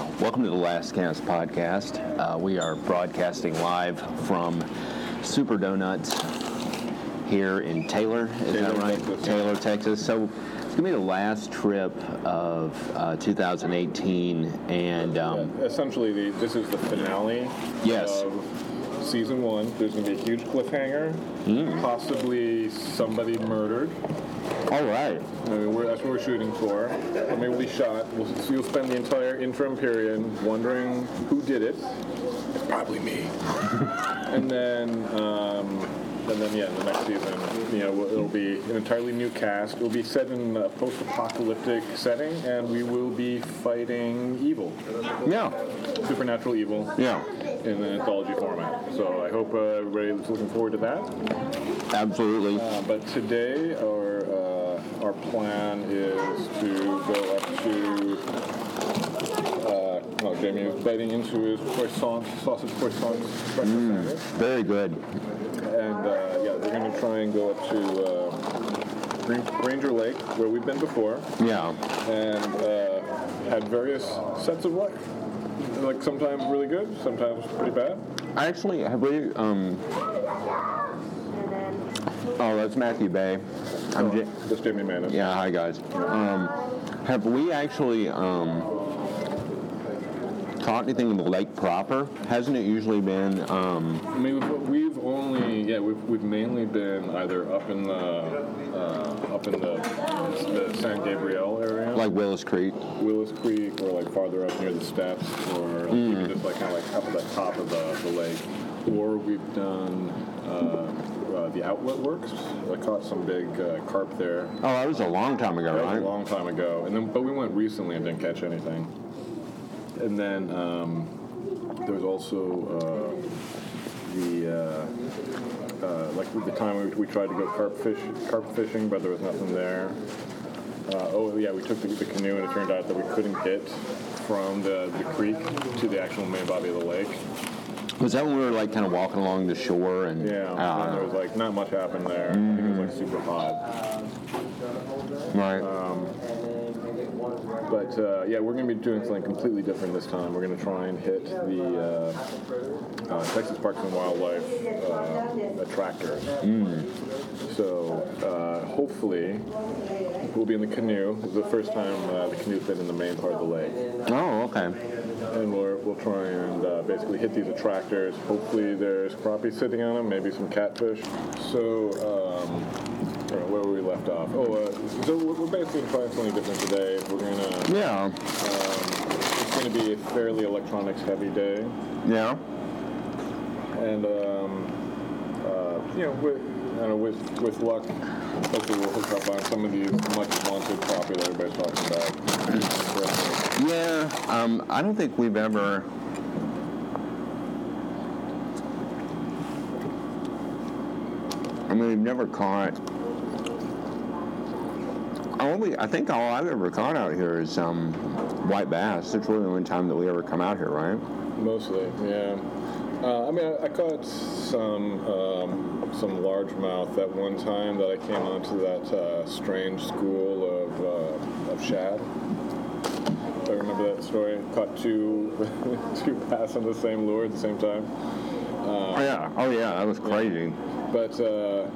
Texcast podcast. Uh, we are broadcasting live from Super Donuts here in Taylor. Is Taylor, that right? Texas. Taylor, Texas. So it's gonna be the last trip of uh, 2018, and um, Yeah, essentially, the, this is the finale Yes. of season one. There's going to be a huge cliffhanger, Hmm. possibly somebody murdered. All right. I mean, we're, that's what we're shooting for. Or maybe we shot. We'll, so you'll spend the entire interim period wondering who did it. It's probably me. and then, um, and then, yeah, the next season, you know, it'll be an entirely new cast. It'll be set in a post-apocalyptic setting, and we will be fighting evil, Yeah, supernatural evil, yeah, in an anthology format. So I hope uh, everybody's looking forward to that. absolutely. Uh, but today, our uh, our plan is to go up to. Uh, no, Jamie is biting into his croissant, sausage croissant breakfast sandwich, Very good. and uh, yeah, we're going to try and go up to uh, Granger Lake, where we've been before, Yeah. and uh, had various sets of life. Like sometimes really good, sometimes pretty bad. I Actually, have we? Um, oh, that's Matthew Bay. I'm. Ja- Just Jamie Manis. Yeah, hi guys. Um, have we actually um, caught anything in the lake proper? Hasn't it usually been? Um, I mean, we've, only yeah we've, we've mainly been either up in the uh, up in the, the San Gabriel area, like Willis Creek? Willis Creek, or like farther up near the steps, or even just like kind of like up at the top of the, the lake, or we've done uh, uh, the Outlet Works. I caught some big uh, carp there. Oh, that was a long time ago, That right? a long time ago, and then but we went recently and didn't catch anything. And then um, there was also uh, the uh, uh, like the time we, we tried to go carp fish carp fishing, but there was nothing there. Uh, oh yeah, we took the, the canoe and it turned out that we couldn't get from the, the creek to the actual main body of the lake. Was that when we were like kind of walking along the shore and? Yeah, Ah, and there was like not much happened there. I think it was like super hot. right. But uh, yeah, we're going to be doing something completely different this time. We're going to try and hit the uh, uh, Texas Parks and Wildlife uh, attractors. So uh, hopefully we'll be in the canoe. This is the first time uh, the canoe's been in the main part of the lake. oh, okay. And we're, we'll try and uh, basically hit these attractors. Hopefully there's crappie sitting on them, maybe some catfish. So, um, all right, where were we left off? Oh, uh, so we're we're basically trying something different today. We're going to Yeah. um, it's going to be a fairly electronics heavy day, Yeah. and um, uh, you know, with, I don't know, with with luck, hopefully we'll hook up on some of these much wanted everybody's talking about. Yeah. Um, I don't think we've ever. I mean, we've never caught. Only, I think all I've ever caught out here is um, white bass. It's really the only time that we ever come out here, right? Mostly, yeah. Uh, I mean, I, I caught some um, some largemouth at one time that I came onto that uh, strange school of uh, of shad. I remember that story. Caught two two bass on the same lure at the same time. Oh yeah. Oh yeah. That was crazy. But uh,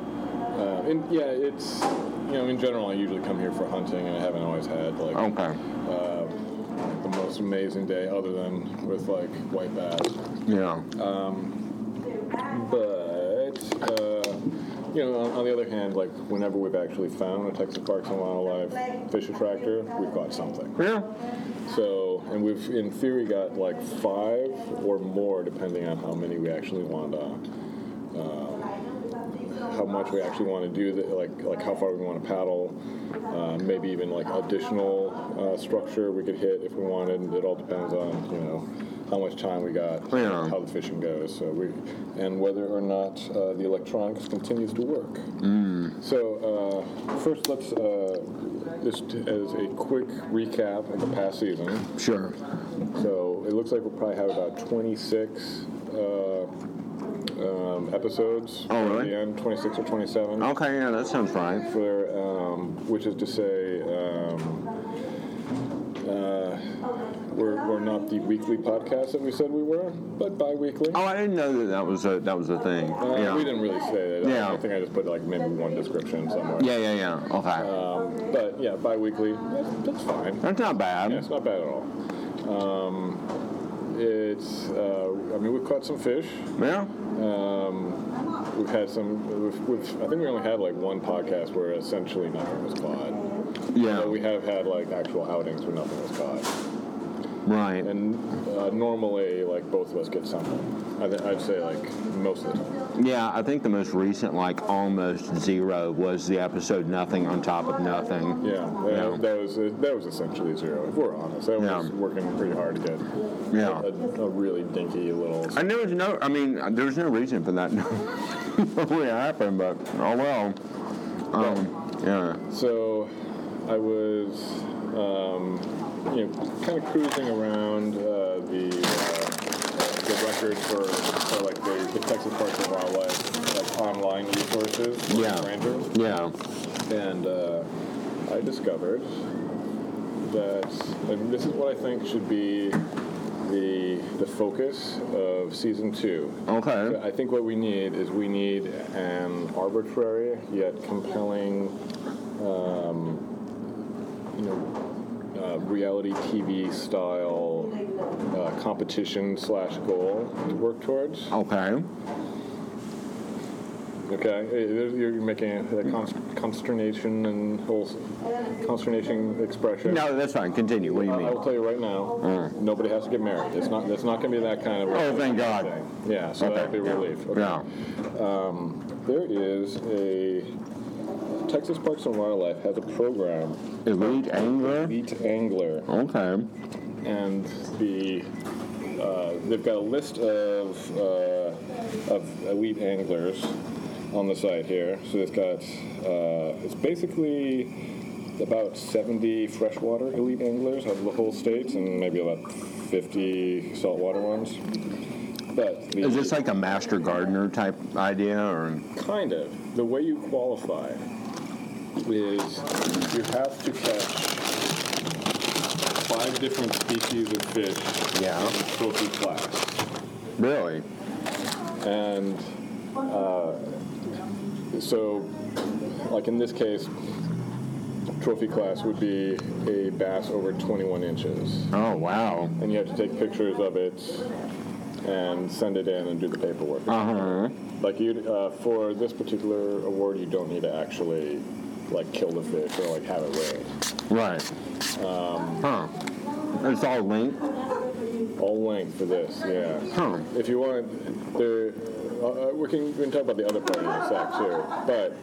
uh, in, yeah, it's you know in general I usually come here for hunting, and I haven't always had like Okay. Most amazing day other than with like white bass. Yeah. But uh, you know, on, on the other hand, like whenever we've actually found a Texas Parks and Wildlife fish attractor, we've got something. Yeah. So, and we've in theory got like five or more, depending on how many we actually want to. Uh, how much we actually want to do, the, like like how far we want to paddle, uh, maybe even like additional uh, structure we could hit if we wanted. It all depends on you know how much time we got, Yeah. how the fishing goes, so we and whether or not uh, the electronics continues to work. So uh, first, let's uh, just as a quick recap of the past season. Sure. So it looks like we'll probably have about 26 uh, um, episodes. Oh, at really? The end, 26 or 27. Okay. Yeah, that sounds right. For, um, which is to say, um, uh, we're, we're not the weekly podcast that we said we were, but bi-weekly. Oh, I didn't know that that was a that was a thing. Uh, yeah. We didn't really say that. Yeah. I think I just put like maybe one description somewhere. yeah, yeah, yeah. Okay. Um, but yeah, bi-weekly, that's, that's fine. That's not bad. Yeah, it's not bad at all. Um, it's, uh, I mean, we've caught some fish. Yeah. Um, we've had some, we've, we've, I think we only had like one podcast where essentially nothing was caught. Yeah. But we have had like actual outings where nothing was caught. Right. And uh, normally, like, both of us get something. I th- I'd say, like, most of the time. Yeah, I think the most recent, like almost zero, was the episode "Nothing on Top of Nothing." Yeah, that, Yeah. that was that was essentially zero. If we're honest, that was Yeah. working pretty hard to get Yeah. a, a really dinky little. And there was no, I mean, there was no reason for that to really happen, but oh well. Um, yeah. So, I was, um, you know, kind of cruising around uh, the uh, the records for, for like the, the Texas Parks and Wildlife like online resources. for Yeah. Rangers. Yeah. And uh, I discovered that, and this is what I think should be the the focus of season two. Okay. I think what we need is we need an arbitrary yet compelling, um, you know, uh, reality TV style uh, competition slash goal to work towards. Okay. Okay, Uh, you're making a const- consternation and whole consternation expression. No, that's fine. Continue. What do you mean? I will tell you right now, nobody has to get married. It's not. It's not going to be that kind of. Oh, thank God. thing. Yeah, so Okay. that'd be a relief. Okay. Yeah. There is a Texas Parks and Wildlife has a program, Elite angler. Elite Angler, Okay. and the uh, they've got a list of uh, of elite anglers on the site here. So it's got uh, it's basically about 70 freshwater elite anglers out of the whole state, and maybe about 50 saltwater ones. But the, Is this like a master gardener type idea, or? kind of the way you qualify is you have to catch five different species of fish Yeah. trophy class. Really? And uh, so, like in this case, trophy class would be a bass over 21 inches. Oh wow. And you have to take pictures of it and send it in and do the paperwork. Uh huh. Like you, uh, for this particular award, you don't need to actually like kill the fish or like have it weighed. Right. Um, huh. It's all linked. All length for this, yeah. Huh. If you want, there, uh, uh, we can we can talk about the other part of the sack too. But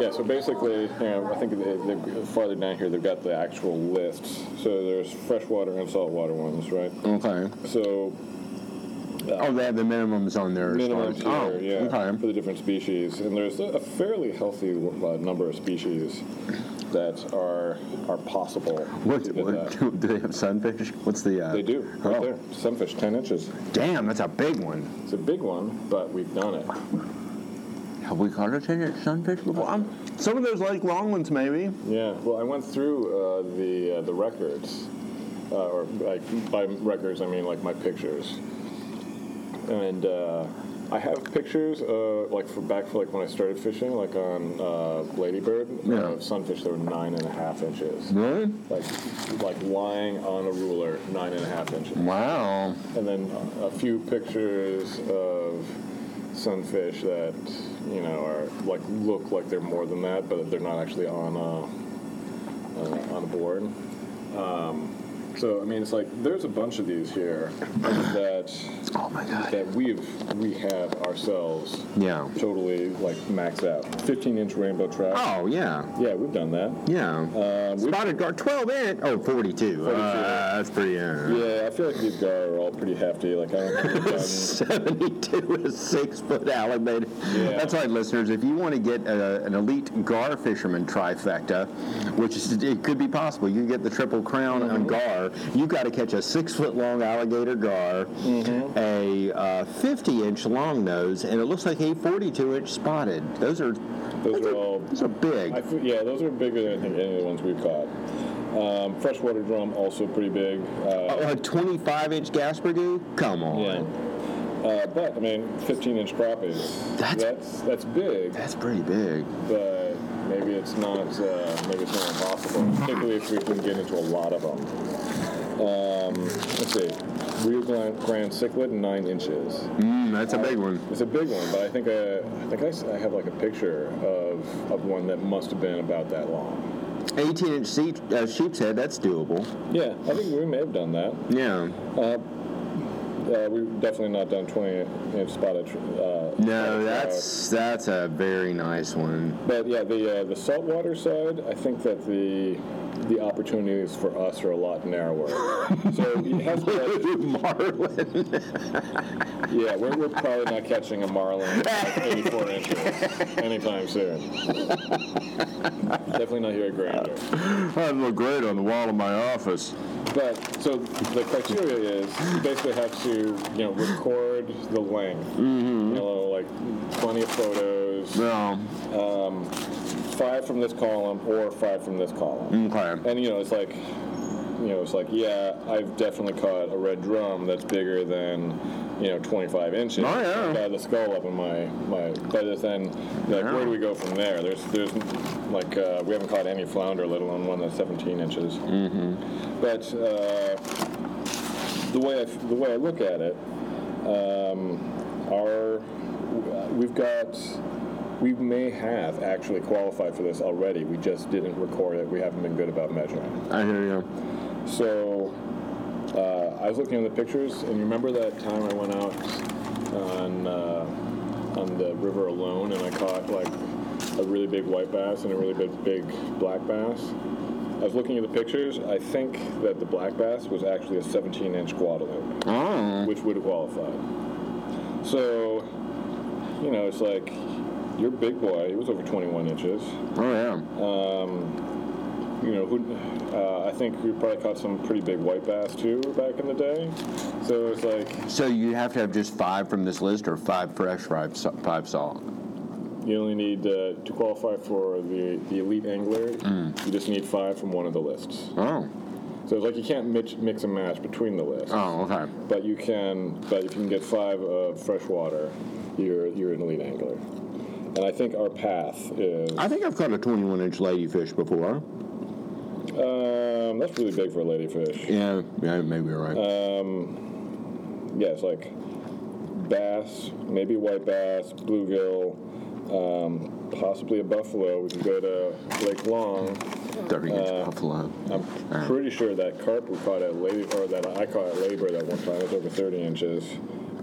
yeah, so basically, you know, I think they, farther down here they've got the actual lists. So there's freshwater and saltwater ones, right? Okay. So Oh, they have the minimums on there. minimums as- here, oh, yeah, Okay. for the different species, and there's a fairly healthy uh, number of species that are are possible. What, what do they have sunfish? What's the? Uh, They do, right Oh, there. Sunfish, 10 inches. damn, that's a big one. It's a big one, but we've done it. Have we caught a ten inch sunfish before? Um, some of those like long ones, maybe. Yeah, well, I went through uh, the uh, the records, uh, or like by records I mean like my pictures, and uh, I have pictures uh, like for back for like when I started fishing, like on uh, Ladybird, Yeah. of sunfish that were nine and a half inches, Really? like like lying on a ruler, nine and a half inches, Wow. and then a few pictures of sunfish that you know are like look like they're more than that, but they're not actually on a uh, on a board. Um, so I mean, it's like there's a bunch of these here that Oh my god. that we've we have ourselves Yeah. totally like maxed out. 15 inch rainbow trout. Oh yeah. Yeah, we've done that. Yeah. Uh, Spotted gar, 12 inch. Oh, 42. Uh, that's pretty. Uh, yeah, I feel like these guys are all pretty hefty. Like I don't think we've done 72 is six foot alligator. Yeah. That's right, listeners. If you want to get a, an elite gar fisherman trifecta, which is, it could be possible, you get the triple crown on gar. You got to catch a six foot long alligator gar, a uh, 50 inch long nose, and it looks like a 42 inch spotted. Those are Those those are all those are big. I yeah, those are bigger than I think any of the ones we've caught. Um, freshwater drum also pretty big. Uh, A 25 inch gas brigade? Come on. yeah. Uh, but I mean, 15 inch crappies. That's- that's that's big, That's pretty big. but maybe it's not uh, maybe it's not impossible. Particularly if we can get into a lot of them. Um, let's see, Rio Grande, Grand Cichlid, nine inches. Mm, that's a big one. It's a big one, but I think I, I think I, I have like a picture of, of one that must have been about that long. 18 inch sheep, uh, sheep's head, that's doable. Yeah, I think we may have done that. Yeah. Uh, we've definitely not done 20 inch spotted. Uh, No, trout. that's that's a very nice one. But yeah, the uh, the saltwater side, I think that the the opportunities for us are a lot narrower. so it has Marlin. yeah, we're, we're probably not catching a marlin at 84 inches anytime soon. Definitely not here at Granger. I'd look great on the wall of my office. But so the criteria is you basically have to you know record the length. Mm-hmm. You know, like plenty of photos. No. Um, Five from this column or five from this column. Okay. And you know, it's like, you know, it's like, yeah, I've definitely caught a red drum that's bigger than, you know, 25 inches. Oh, yeah. I've got the skull up in my my. But then, like, Yeah. where do we go from there? There's there's like uh, we haven't caught any flounder, let alone one that's 17 inches. Mm-hmm. But uh, the way I, the way I look at it, um, our we've got we may have actually qualified for this already. We just didn't record it. We haven't been good about measuring. I hear you. So uh, I was looking at the pictures, and you remember that time I went out on uh, on the river alone, and I caught like a really big white bass and a really big big black bass. I was looking at the pictures. I think that the black bass was actually a 17-inch Guadalupe Oh. which would have qualified. So, you know, it's like you're a big boy. He was over 21 inches. Oh yeah. You know, who, uh, I think we probably caught some pretty big white bass too back in the day. So it's like So you have to have just five from this list, or five fresh, five sa- five salt. you only need uh, to qualify for the, the elite angler. Mm. You just need five from one of the lists. Oh. So it's like you can't mix, mix and match between the lists. Oh. Okay. But you can. But if you can get five of freshwater, you're you're an elite angler. And I think our path is. I think I've caught a 21 inch ladyfish before. Um, that's really big for a ladyfish. Yeah. Yeah. Maybe you're right. Yeah, it's like bass, maybe white bass, bluegill, um, possibly a buffalo. We can go to Lake Long. 30 inch uh, buffalo. I'm pretty sure that carp we caught at Lady, or that I caught at Labor that one time was over 30 inches,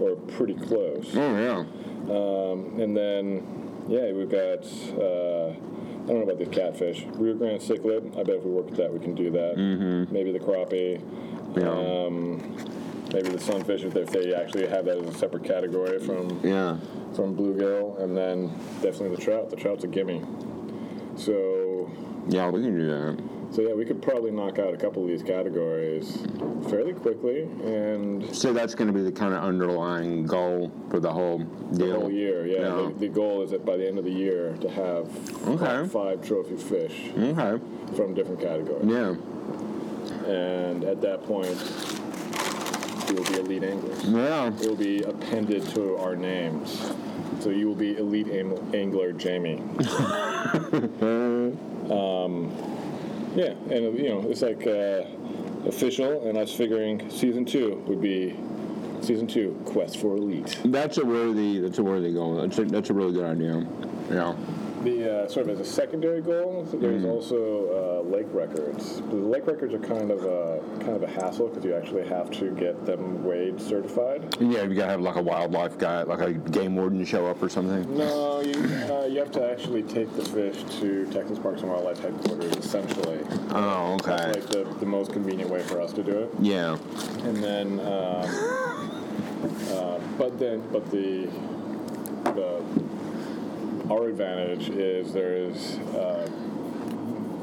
or pretty close. Oh yeah. Um, and then, yeah, we've got. Uh, I don't know about these catfish. Rio Grande cichlid. I bet if we work with that, we can do that. Mm-hmm. Maybe the crappie. Yeah. Um, maybe the sunfish if they, if they actually have that as a separate category from Yeah. from bluegill, and then definitely the trout. The trout's a gimme. So, Yeah, we can do that. So yeah, we could probably knock out a couple of these categories fairly quickly, and So that's going to be the kind of underlying goal for the whole the whole year. Yeah, Yeah. The, the goal is that by the end of the year to have Okay. five trophy fish Okay. from different categories. Yeah. And at that point, we will be elite anglers. Yeah. It will be appended to our names. So you will be elite angler Jamie. um, yeah, and you know it's like uh, official, and I was figuring season two would be season two quest for elite. That's a worthy. That's a worthy goal. That's a, that's a really good idea. Yeah. The uh, sort of as a secondary goal, there's also uh, lake records. The lake records are kind of a kind of a hassle because you actually have to get them weighed certified. Yeah, you gotta have like a wildlife guy, like a game warden show up or something. No, you uh, you have to actually take the fish to Texas Parks and Wildlife headquarters, essentially. Oh, okay. That's like the, the most convenient way for us to do it. Yeah. And then, um, uh, but then, but the the our advantage is there is uh,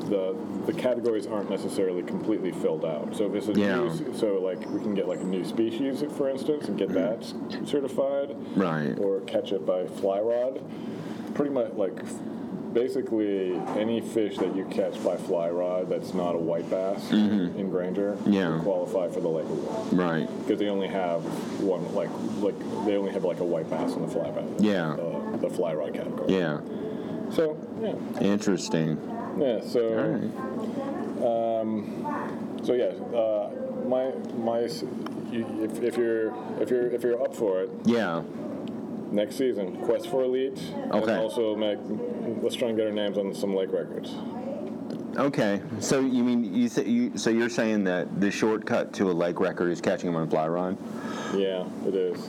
the the categories aren't necessarily completely filled out. So if it's a Yeah. new, so like we can get like a new species, for instance, and get that certified Right. or catch it by fly rod. Pretty much like basically any fish that you catch by fly rod that's not a white bass in Granger Mm-hmm. Yeah. qualify for the lake award Right. because they only have one like like they only have like a white bass in the fly bass. Yeah. Uh, the fly rod category. Yeah. So yeah, Interesting. yeah. So. All right. Um, so yeah, uh, my my, if, if you're if you're if you're up for it Yeah. next season, quest for elite, and Okay. also make let's try and get our names on some lake records. Okay. So you mean you, th- you so you're saying that the shortcut to a lake record is catching them on fly rod? Yeah, it is.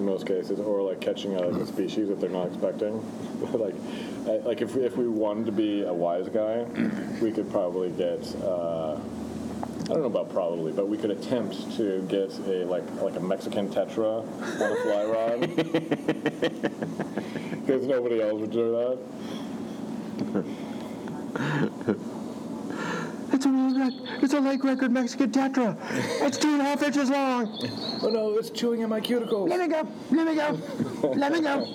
In most cases, or like catching a, a species that they're not expecting. like, uh, like if, we, if we wanted to be a wise guy, we could probably get. Uh, I don't know about probably, but we could attempt to get a like like a Mexican tetra on a fly rod. Because nobody else would do that. It's a lake, it's a lake record Mexican tetra. It's two and a half inches long. Oh no, it's chewing at my cuticles. Let me go. Let me go. Let me go.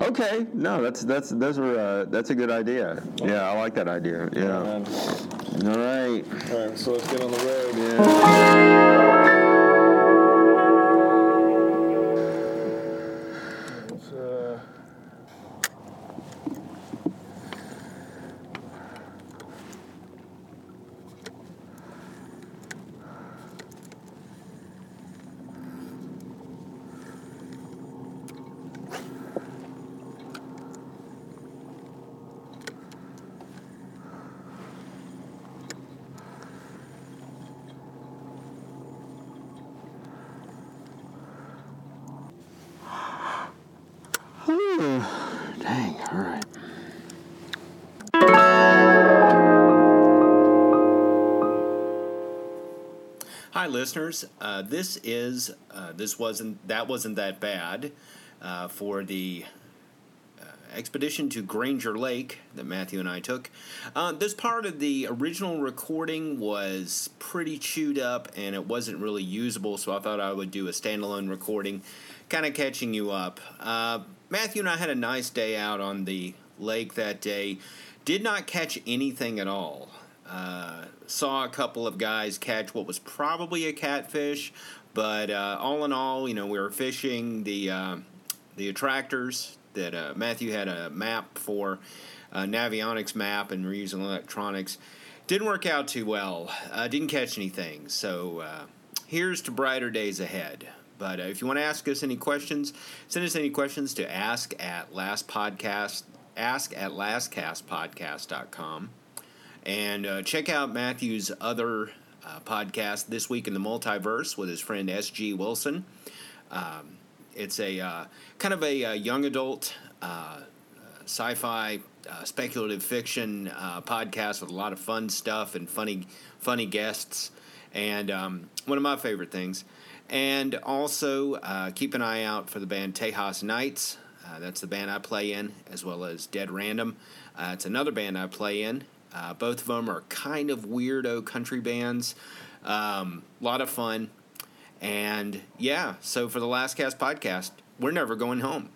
okay. No, that's that's those are uh, that's a good idea. Yeah, I like that idea. Yeah. And, All right. all right, so let's get on the road. Yeah. Hi, listeners. Uh, this is uh, this wasn't that wasn't that bad uh, for the uh, expedition to Granger Lake that Matthew and I took. Uh, this part of the original recording was pretty chewed up and it wasn't really usable, so I thought I would do a standalone recording, kind of catching you up. Uh, Matthew and I had a nice day out on the lake that day. Did not catch anything at all. Uh, saw a couple of guys catch what was probably a catfish, but uh, all in all, you know, we were fishing the uh, the attractors that uh, Matthew had a map for, Navionics map, and we're using electronics. Didn't work out too well. Uh, didn't catch anything. So here's to brighter days ahead. But if you want to ask us any questions, send us any questions to ask at last podcast, ask at lastcastpodcast.com. And uh, check out Matthew's other uh, podcast, This Week in the Multiverse, with his friend S.G. Wilson. Um, it's a uh, kind of a, uh young adult uh, sci fi uh, speculative fiction uh, podcast with a lot of fun stuff and funny, funny guests. And um, one of my favorite things. And also uh, keep an eye out for the band Tejas Knights. Uh, that's the band I play in, as well as Dead Random. Uh, it's another band I play in. Uh, both of them are kind of weirdo country bands. A um, lot of fun. And yeah, so for the Last Cast podcast, we're never going home.